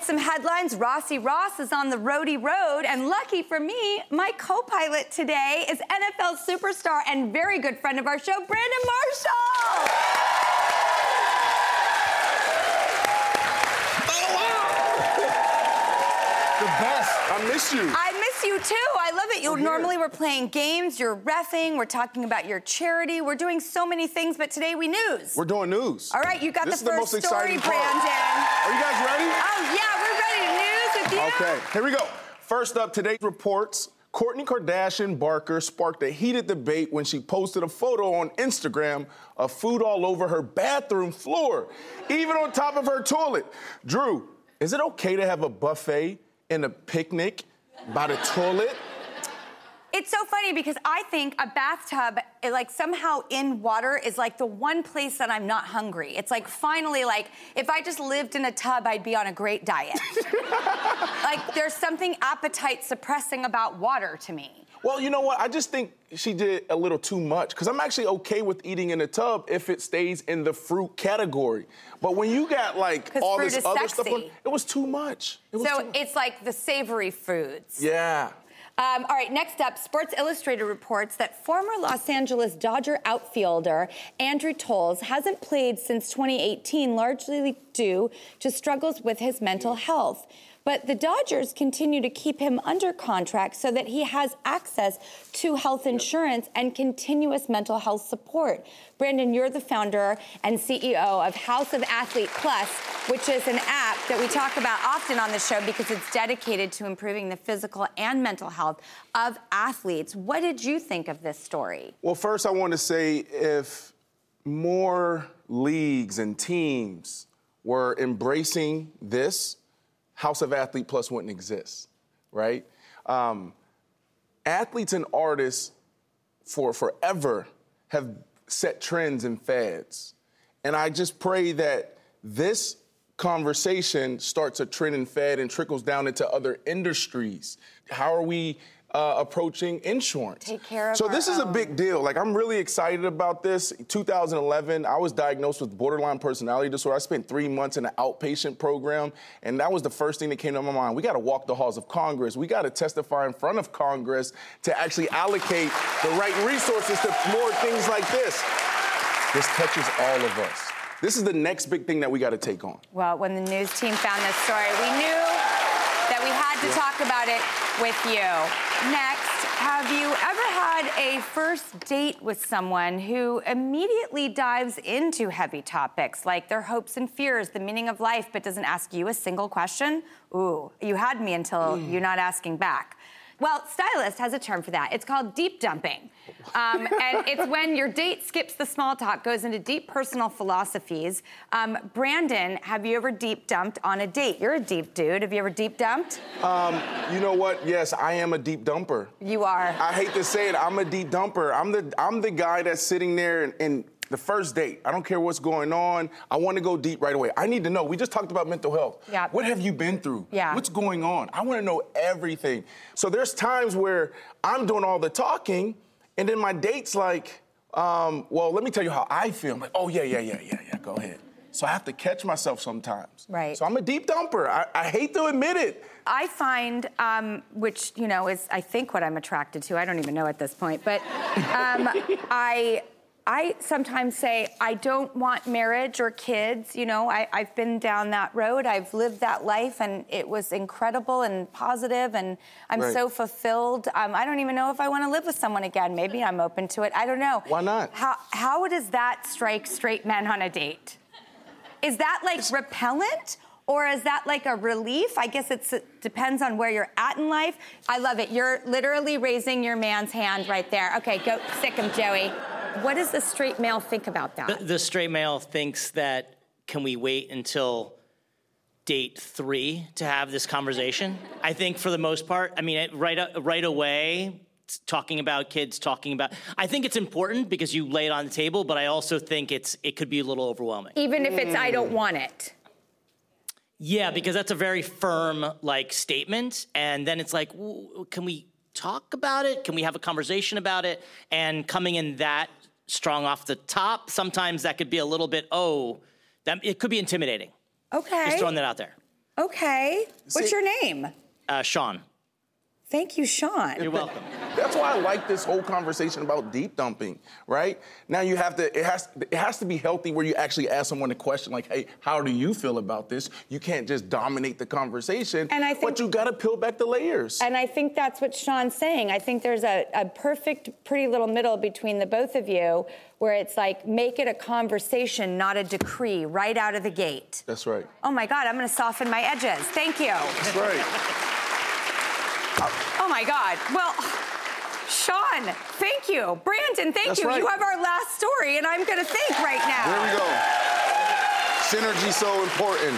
Is time to hit some headlines. Rossi Ross is on the roadie road, and lucky for me, my co pilot today is NFL superstar and very good friend of our show, Brandon Marshall. The best. I miss you. I miss you too. I love it. You oh, here. normally we're playing games, you're refing, we're talking about your charity, we're doing so many things, but today we news. We're doing news. All right, you got this the first the story, part. Brandon. Are you guys ready? Oh yeah, we're you. Okay, here we go. First up, today's reports. Kourtney Kardashian Barker sparked a heated debate when she posted a photo on Instagram of food all over her bathroom floor, even on top of her toilet. Drew, is it okay to have a buffet and a picnic by the toilet? It's so funny because I think a bathtub, eh, like somehow in water, is like the one place that I'm not hungry. It's like finally, like if I just lived in a tub, I'd be on a great diet. like there's something appetite suppressing about water to me. Well, you know what? I just think she did a little too much because I'm actually okay with eating in a tub if it stays in the fruit category. But when you got like all this is other stuff, on, it was too much. It was So too much. it's like the savory foods. yeah. Um, all right, next up, Sports Illustrated reports that former Los Angeles Dodger outfielder Andrew Toles hasn't played since 2018, largely due to struggles with his mental health. But the Dodgers continue to keep him under contract so that he has access to health insurance and continuous mental health support. Brandon, you're the founder and CEO of House of Athlete Plus, which is an app that we talk about often on the show because it's dedicated to improving the physical and mental health of athletes. What did you think of this story? Well, first, I want to say if more leagues and teams were embracing this, House of Athlete Plus wouldn't exist, right? Um, athletes and artists for forever have set trends and fads. And I just pray that this conversation starts a trend and fad and trickles down into other industries. How are we uh, approaching insurance? Take care of So this is a big deal. Like I'm really excited about this. 2011, I was diagnosed with borderline personality disorder. I spent three months in an outpatient program, and that was the first thing that came to my mind. We got to walk the halls of Congress. We got to testify in front of Congress to actually allocate the right resources to more things like this. This touches all of us. This is the next big thing that we got to take on. Well, when the news team found this story, we knew that we had to talk about it with you. Next, have you ever had a first date with someone who immediately dives into heavy topics like their hopes and fears, the meaning of life, but doesn't ask you a single question? Ooh, you had me until hmm. you're not asking back. Well, Stylist has a term for that. It's called deep dumping. Um, and it's when your date skips the small talk, goes into deep personal philosophies. Um, Brandon, have you ever deep dumped on a date? You're a deep dude. Have you ever deep dumped? Um, you know what? Yes, I am a deep dumper. You are. I hate to say it, I'm a deep dumper. I'm the I'm the guy that's sitting there and, and the first date. I don't care what's going on. I want to go deep right away. I need to know. We just talked about mental health. Yeah. What have you been through? Yeah. What's going on? I want to know everything. So there's times where I'm doing all the talking, and then my date's like, um, well, let me tell you how I feel. I'm like, oh, yeah, yeah, yeah, yeah, yeah, go ahead. So I have to catch myself sometimes. Right. So I'm a deep dumper. I, I hate to admit it. I find, um, which you know is I think what I'm attracted to. I don't even know at this point, but um, I. I sometimes say I don't want marriage or kids. You know, I, I've been down that road. I've lived that life, and it was incredible and positive, and I'm Right. so fulfilled. Um, I don't even know if I want to live with someone again. Maybe I'm open to it. I don't know. Why not? How how does that strike straight men on a date? Is that like repellent? Or is that like a relief? I guess it's, it depends on where you're at in life. I love it. You're literally raising your man's hand right there. Okay, go sick him, Joey. What does the straight male think about that? The, the straight male thinks that can we wait until date three to have this conversation? I think for the most part, I mean, it, right right away, talking about kids, talking about. I think it's important because you lay it on the table, but I also think it's it could be a little overwhelming. Even if it's I don't want it. Yeah, because that's a very firm like statement, and then it's like, can we talk about it? Can we have a conversation about it? And coming in that strong off the top, sometimes that could be a little bit oh, that it could be intimidating. Okay. Just throwing that out there. Okay. What's See- your name? Uh, Sean, Thank you, Sean. you're welcome. That's why I like this whole conversation about deep dumping, right? Now you have to, it has, it has to be healthy where you actually ask someone a question like, hey, how do you feel about this? You can't just dominate the conversation, And I think- but you gotta peel back the layers. And I think that's what Sean's saying. I think there's a, a perfect, pretty little middle between the both of you where it's like, make it a conversation, not a decree, right out of the gate. That's right. Oh my God, I'm gonna soften my edges. Thank you. That's right. Oh my God. Well, Sean, thank you. Brandon, thank That's you. right. You have our last story, and I'm gonna think right now. There we go. Synergy so important.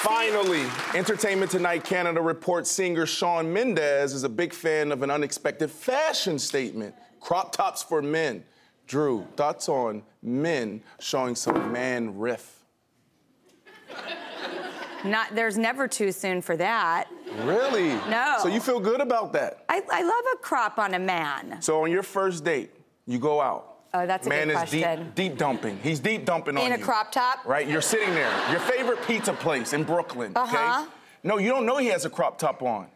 Finally, Entertainment Tonight Canada reports singer Shawn Mendes is a big fan of an unexpected fashion statement crop tops for men. Drew, thoughts on men showing some man riff? Not, there's never too soon for that. Really? No. So you feel good about that? I, I love a crop on a man. So on your first date, you go out. Oh, that's a Man good is question. deep, deep dumping. He's deep dumping on you. In a crop top? Right? You're sitting there. Your favorite pizza place in Brooklyn. Uh-huh. Okay? No, you don't know he has a crop top on.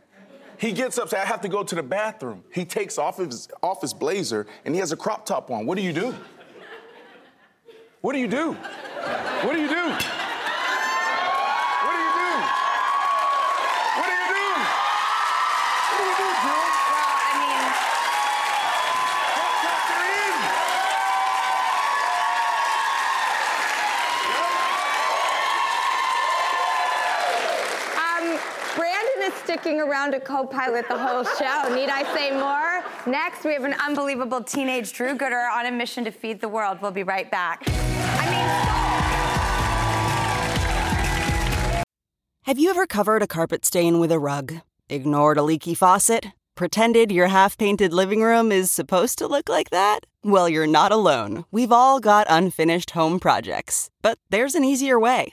He gets up, says, I have to go to the bathroom. He takes off his, off his blazer and he has a crop top on. What do you do? What do you do? What do you do? What do you do? What do you do? What do you do, Drew? Well, I mean, Crop tops are in. Um, Around to co-pilot the whole show. Need I say more? Next, we have an unbelievable teenage Drew Gooder on a mission to feed the world. We'll be right back. I Have you ever covered a carpet stain with a rug? Ignored a leaky faucet? Pretended your half painted living room is supposed to look like that? Well, you're not alone. We've all got unfinished home projects. But there's an easier way.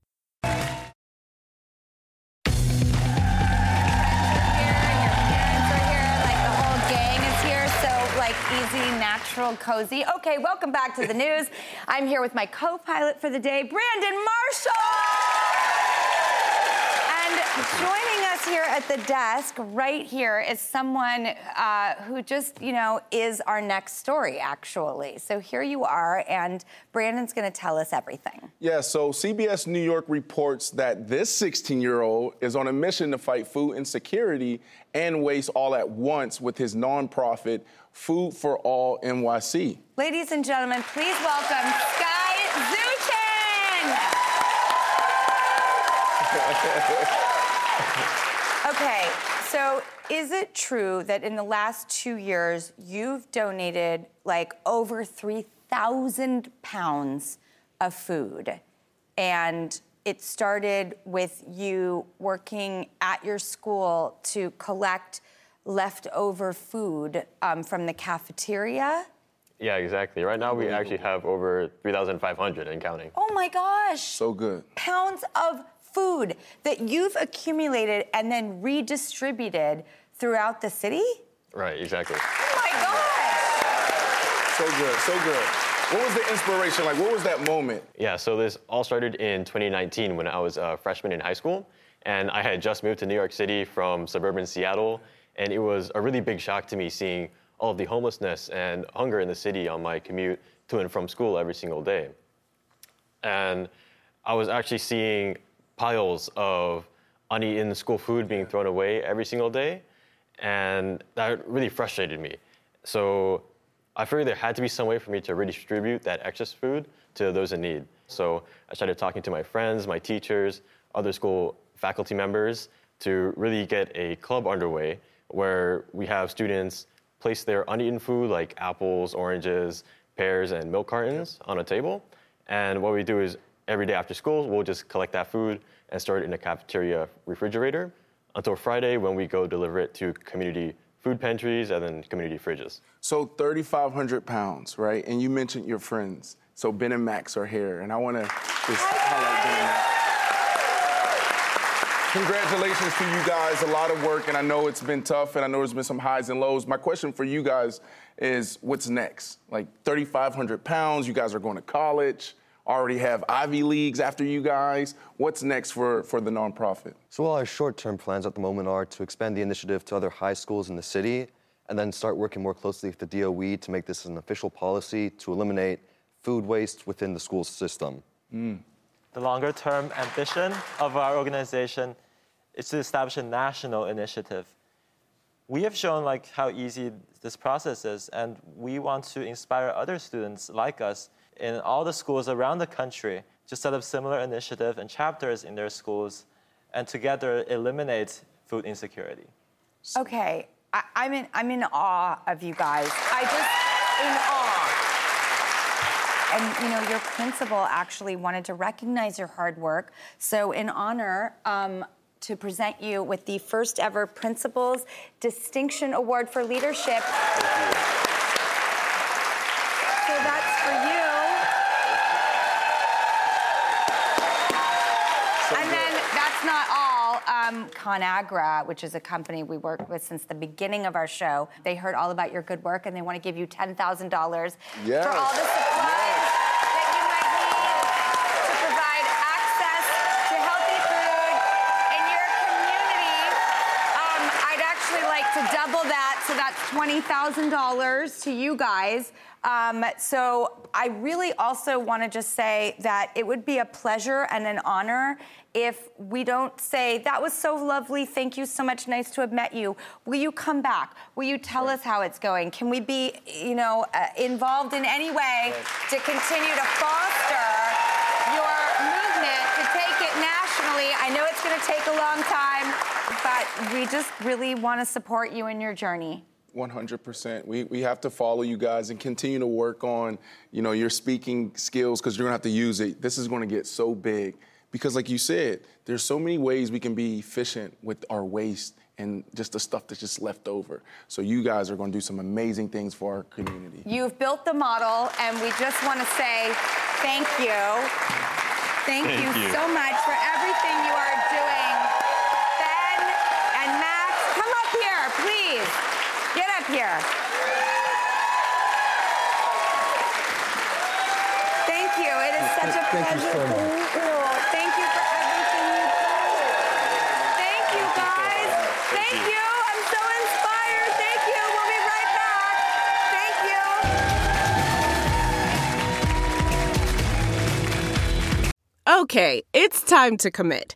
Natural, cozy. Okay, welcome back to the news. I'm here with my co-pilot for the day, Brandon Marshall. Joining us here at the desk, right here, is someone uh, who just, you know, is our next story, actually. So here you are, and Brandon's going to tell us everything. Yeah, so CBS New York reports that this 16 year old is on a mission to fight food insecurity and waste all at once with his nonprofit, Food for All NYC. Ladies and gentlemen, please welcome Skai Nzeuton. okay, so is it true that in the last two years you've donated like over 3,000 pounds of food? And it started with you working at your school to collect leftover food um, from the cafeteria? Yeah, exactly. Right now we actually have over 3,500 and counting. Oh my gosh. So good. Pounds of food that you've accumulated and then redistributed throughout the city? Right, exactly. Oh my gosh! So good, so good. What was the inspiration like? What was that moment? Yeah, so this all started in 2019 when I was a freshman in high school. And I had just moved to New York City from suburban Seattle. And it was a really big shock to me seeing all of the homelessness and hunger in the city on my commute to and from school every single day. And I was actually seeing piles of uneaten school food being thrown away every single day. And that really frustrated me. So I figured there had to be some way for me to redistribute that excess food to those in need. So I started talking to my friends, my teachers, other school faculty members to really get a club underway where we have students place their uneaten food like apples, oranges, pears, and milk cartons on a table. And what we do is every day after school, we'll just collect that food and store it in a cafeteria refrigerator until Friday when we go deliver it to community food pantries and then community fridges. So 3,500 pounds, right? And you mentioned your friends. So Ben and Max are here, and I want to just highlight Ben and Max. Congratulations to you guys. A lot of work, and I know it's been tough, and I know there's been some highs and lows. My question for you guys is what's next? Like 3,500 pounds, you guys are going to college already have Ivy Leagues after you guys. What's next for, for the nonprofit? So, well, our short term plans at the moment are to expand the initiative to other high schools in the city and then start working more closely with the DOE to make this an official policy to eliminate food waste within the school system. Mm. The longer term ambition of our organization is to establish a national initiative. We have shown like how easy this process is, and we want to inspire other students like us in all the schools around the country to set up similar initiatives and chapters in their schools and together eliminate food insecurity. Okay, I, am in, I'm in awe of you guys. I just, in awe. And you know, your principal actually wanted to recognize your hard work. So, in honor, um, to present you with the first ever Principals Distinction Award for Leadership. So that's for you. Um, ConAgra, which is a company we worked with since the beginning of our show, they heard all about your good work and they want to give you $10,000 yes. for all the supplies yes. that you might need to provide access to healthy food in your community. Um, I'd actually like to double that, so that's $20,000 to you guys. Um, so I really also want to just say that it would be a pleasure and an honor if we don't say, that was so lovely, thank you so much, nice to have met you. Will you come back? Will you tell us how it's going? Can we be, you know, uh, involved in any way to continue to foster your movement, to take it nationally? I know it's going to take a long time, but we just really want to support you in your journey. 100%. We, we have to follow you guys and continue to work on, you know, your speaking skills because you're going to have to use it. This is going to get so big Because, like you said, there's so many ways we can be efficient with our waste and just the stuff that's just left over. So you guys are going to do some amazing things for our community. You've built the model, and we just want to say thank you. Thank, Thank you, you. so much for everything here. Thank you. It is such a Thank you pleasure. so much. Thank you for everything you do. Thank you, guys. Thank you. I'm so inspired. Thank you. We'll be right back. Thank you. Okay, it's time to commit.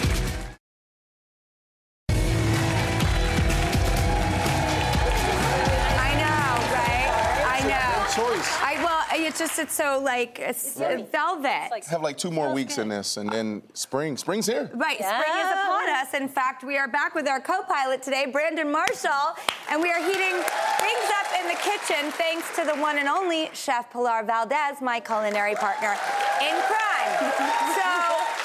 just it's so like it's Right. velvet. have like two more weeks in this, and then spring. Spring's here. Right, spring is upon us. In fact, we are back with our co-pilot today, Brandon Marshall, and we are heating things up in the kitchen thanks to the one and only Chef Pilar Valdes, my culinary partner in crime.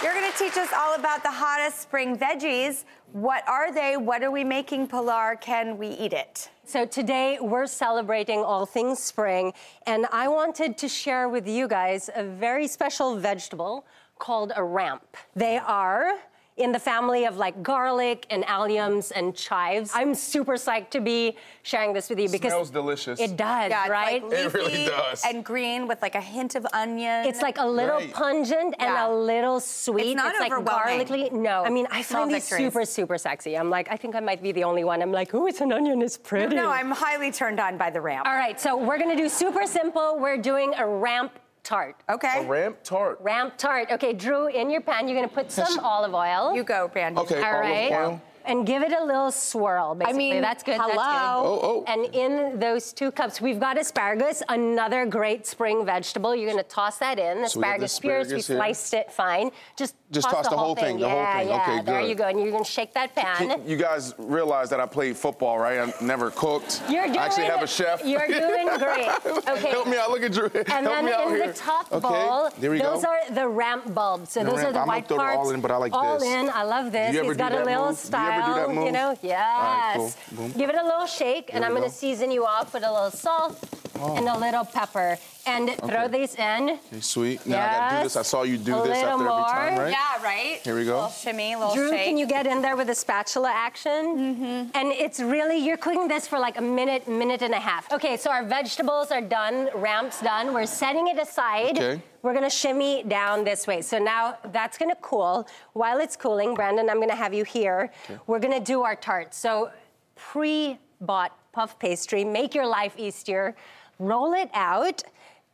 you're going to teach us all about the hottest spring veggies. What are they? What are we making, Pilar? Can we eat it? So today we're celebrating all things spring, and I wanted to share with you guys a very special vegetable called a ramp. They are in the family of like garlic and alliums and chives. I'm super psyched to be sharing this with you because it Smells delicious. it does, Yeah, right? like It really does. And green with like a hint of onion. It's like a little Right. pungent and Yeah. a little sweet. It's not like overwhelming. garlicly. No, I mean I Small find these victories. super super sexy. I'm like I think I might be the only one. I'm like, oh, it's an onion. It's pretty. No, I'm highly turned on by the ramp. All right, so we're gonna do super simple. We're doing a ramp tart. Okay. A ramp tart. Ramp tart. Okay, Drew, in your pan, you're gonna put some olive oil. You go, Brandon. Okay, All olive right. oil. And give it a little swirl, basically. mean, that's good. That's hello. good. Oh, oh. And in those two cups, we've got asparagus, another great spring vegetable. You're gonna toss that in. So the asparagus spears, we asparagus here. sliced it fine. Just, Just toss the whole thing, the whole thing. Yeah, Okay, there you go. And you're gonna shake that pan. You guys realize that I played football, right? I never cooked. You're doing I actually have a chef. You're doing great. Okay. Help me out. Look at Drew. And Help then me out in here. the top okay. bowl, There we those go. are the ramp bulbs. So The those ramp- are the I'm gonna white throw it parts. all in, but I like all this. in. I love this. you He's got a little move? Do you ever do style. move? You know, yes. right, cool. Give it a little shake, and I'm gonna season you off with a little salt Oh. and a little pepper, and throw these in. Okay, sweet. Now I gotta do this. I saw you do A this little after every time, more. right? Yeah, right. Here we go. Little shimmy, little Drew, shake. can you get in there with a spatula action? Mm-hmm. And it's really, you're cooking this for like a minute, minute and a half. Okay, so our vegetables are done, ramps done. We're setting it aside. Okay. We're gonna shimmy down this way. So now that's gonna cool. While it's cooling, Brandon, I'm gonna have you here. We're gonna do our tart. So pre-bought puff pastry, make your life easier. Roll it out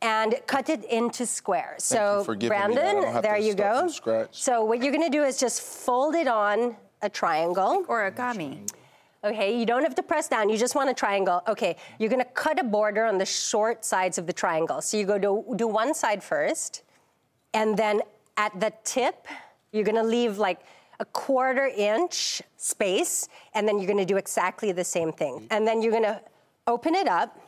and cut it into squares. Thank so you for giving me. I Brandon, don't have there to you start go. from scratch. So what you're gonna do is just fold it on a triangle. Or origami. Okay, you don't have to press down, you just want a triangle. Okay, you're gonna cut a border on the short sides of the triangle. So you go to do one side first, and then at the tip, you're gonna leave like a quarter inch space, and then you're gonna do exactly the same thing. And then you're gonna open it up.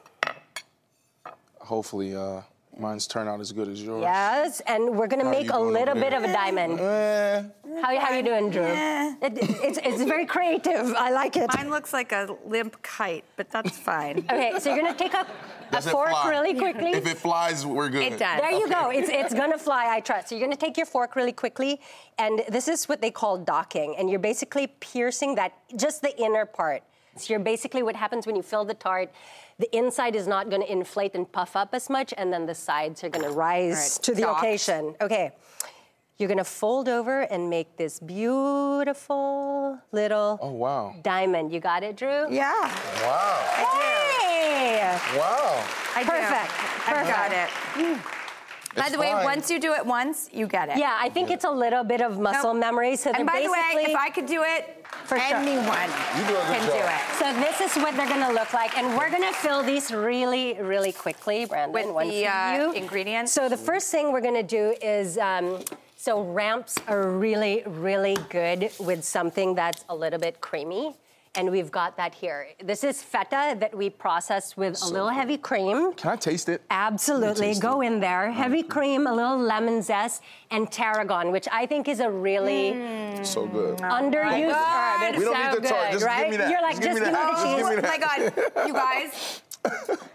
Hopefully, uh, Mine's turn out as good as yours. Yes, and we're gonna How make a little bit of a diamond. Eh. How, how you doing, Drew? It, it's, it's very creative. I like it. Mine looks like a limp kite, but that's fine. Okay, so you're gonna take a, a fork fly? really quickly. If it flies, we're good. It does. There you go. It's, it's gonna fly, I trust. So you're gonna take your fork really quickly, and this is what they call docking, and you're basically piercing that, just the inner part. So you're basically what happens when you fill the tart. The inside is not gonna inflate and puff up as much, and then the sides are gonna rise All right, to the docked. occasion. Okay. You're gonna fold over and make this beautiful little Oh wow. diamond. You got it, Drew? Yeah, Wow. Hey! Wow. I do. Perfect. I've got it. Mm. By It's the way, fine. once you do it once, you get it. Yeah, I think it's a little bit of muscle Nope. memory. So And they're by the way, if I could do it, For anyone You do a good can job. do it. So this is what they're gonna look like, and we're gonna fill these really, really quickly, Brandon. With one the for uh, you. ingredients. So the first thing we're gonna do is, um, so ramps are really, really good with something that's a little bit creamy. And we've got that here. This is feta that we processed with a little heavy cream. Can I taste it? Absolutely. taste Go it. in there. Heavy cream, a little lemon zest, and tarragon, which I think is a really mm. So good. Oh underused herb. It's We don't so need the good, tart. Just give right? me that. You're like, Just just, give me give me the Just cheese. Oh my God, you guys.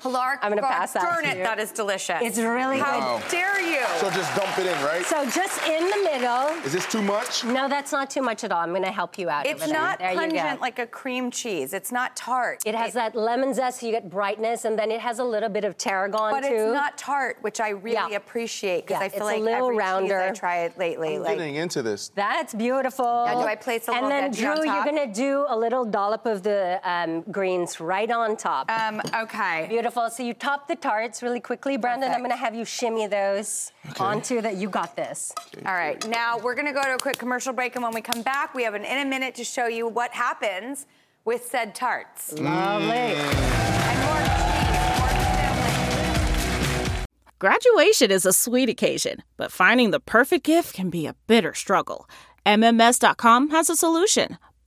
Pilar, I'm gonna pass that darn to it, that is delicious. It's really How good. dare you? So just dump it in, right? So just in the middle. Is this too much? No, that's not too much at all. I'm going to help you out. It's over there. not there you pungent go. like a cream cheese. It's not tart. It has that lemon zest, so you get brightness, and then it has a little bit of tarragon but too. it's not tart, which I really Yeah. appreciate because Yeah, I feel it's a like little every rounder. cheese I tried lately, I'm like getting into this. That's beautiful. Yeah, do I place a and little then, Drew, on you're going to do a little dollop of the um, greens right on top. um, okay. Beautiful. So you top the tarts really quickly. Brandon, I'm going to have you shimmy those onto that. You got this. All right, now we're gonna go to a quick commercial break, and when we come back, we have an in a minute to show you what happens with said tarts. Lovely. And more cheese, more. Graduation is a sweet occasion, but finding the perfect gift can be a bitter struggle. MMS.com has a solution.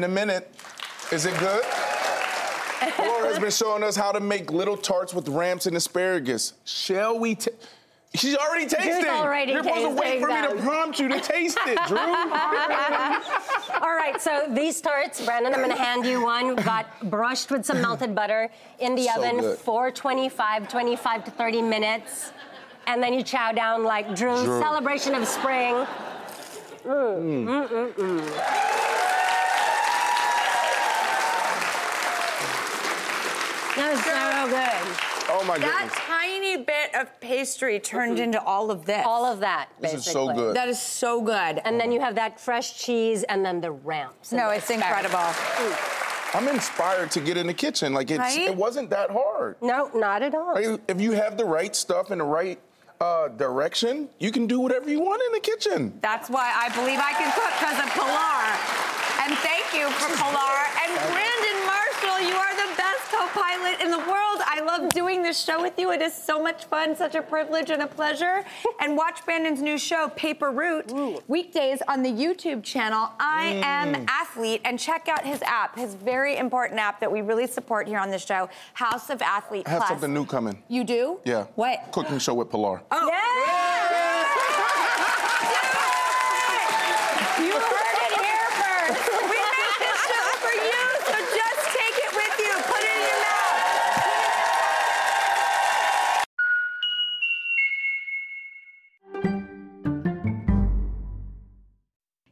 In a minute. Is it good? Laura has been showing us how to make little tarts with ramps and asparagus. Shall we? ta- She's already tasting. already You're supposed to wait for me to prompt you to taste it, Drew. All right, so these tarts, Brandon, I'm going to hand you one. Got brushed with some melted butter in the So oven good. for 25, 25 to 30 minutes. And then you chow down like Drew, Drew. celebration of spring. Mm. Mm, mm, mm. That was so good. Oh my goodness. That tiny bit of pastry turned into all of this. All of that, This basically. is so good. That is so good. And then you have that fresh cheese and then the ramps. No, it's asparagus. incredible. I'm inspired to get in the kitchen. Like it's, Right? it wasn't that hard. No, not at all. Like, if you have the right stuff in the right uh, direction, you can do whatever you want in the kitchen. That's why I believe I can cook because of Pilar. And thank you for Pilar. And Brandon Marshall, you are the best co-pilot in the world. I love doing this show with you. It is so much fun, such a privilege and a pleasure. And watch Brandon's new show, Paper Route, weekdays on the YouTube channel, I mm. Am Athlete. And check out his app, his very important app that we really support here on the show, House of Athlete I have Plus. something new coming. You do? Yeah. What? Cooking show with Pilar. Oh. You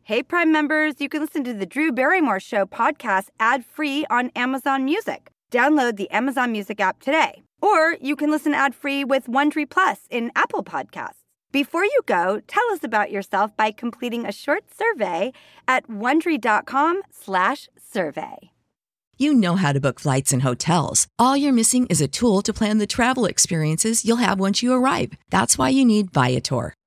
Hey, Prime members, you can listen to the Drew Barrymore Show podcast ad free on Amazon Music. Download the Amazon Music app today. Or you can listen ad free with Wondery Plus in Apple Podcasts. Before you go, tell us about yourself by completing a short survey at wondery.com/survey. You know how to book flights and hotels. All you're missing is a tool to plan the travel experiences you'll have once you arrive. That's why you need Viator.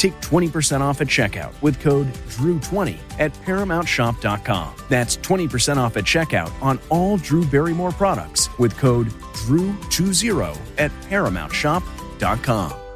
Take 20% off at checkout with code DREW20 at ParamountShop.com. That's 20% off at checkout on all Drew Barrymore products with code DREW20 at ParamountShop.com.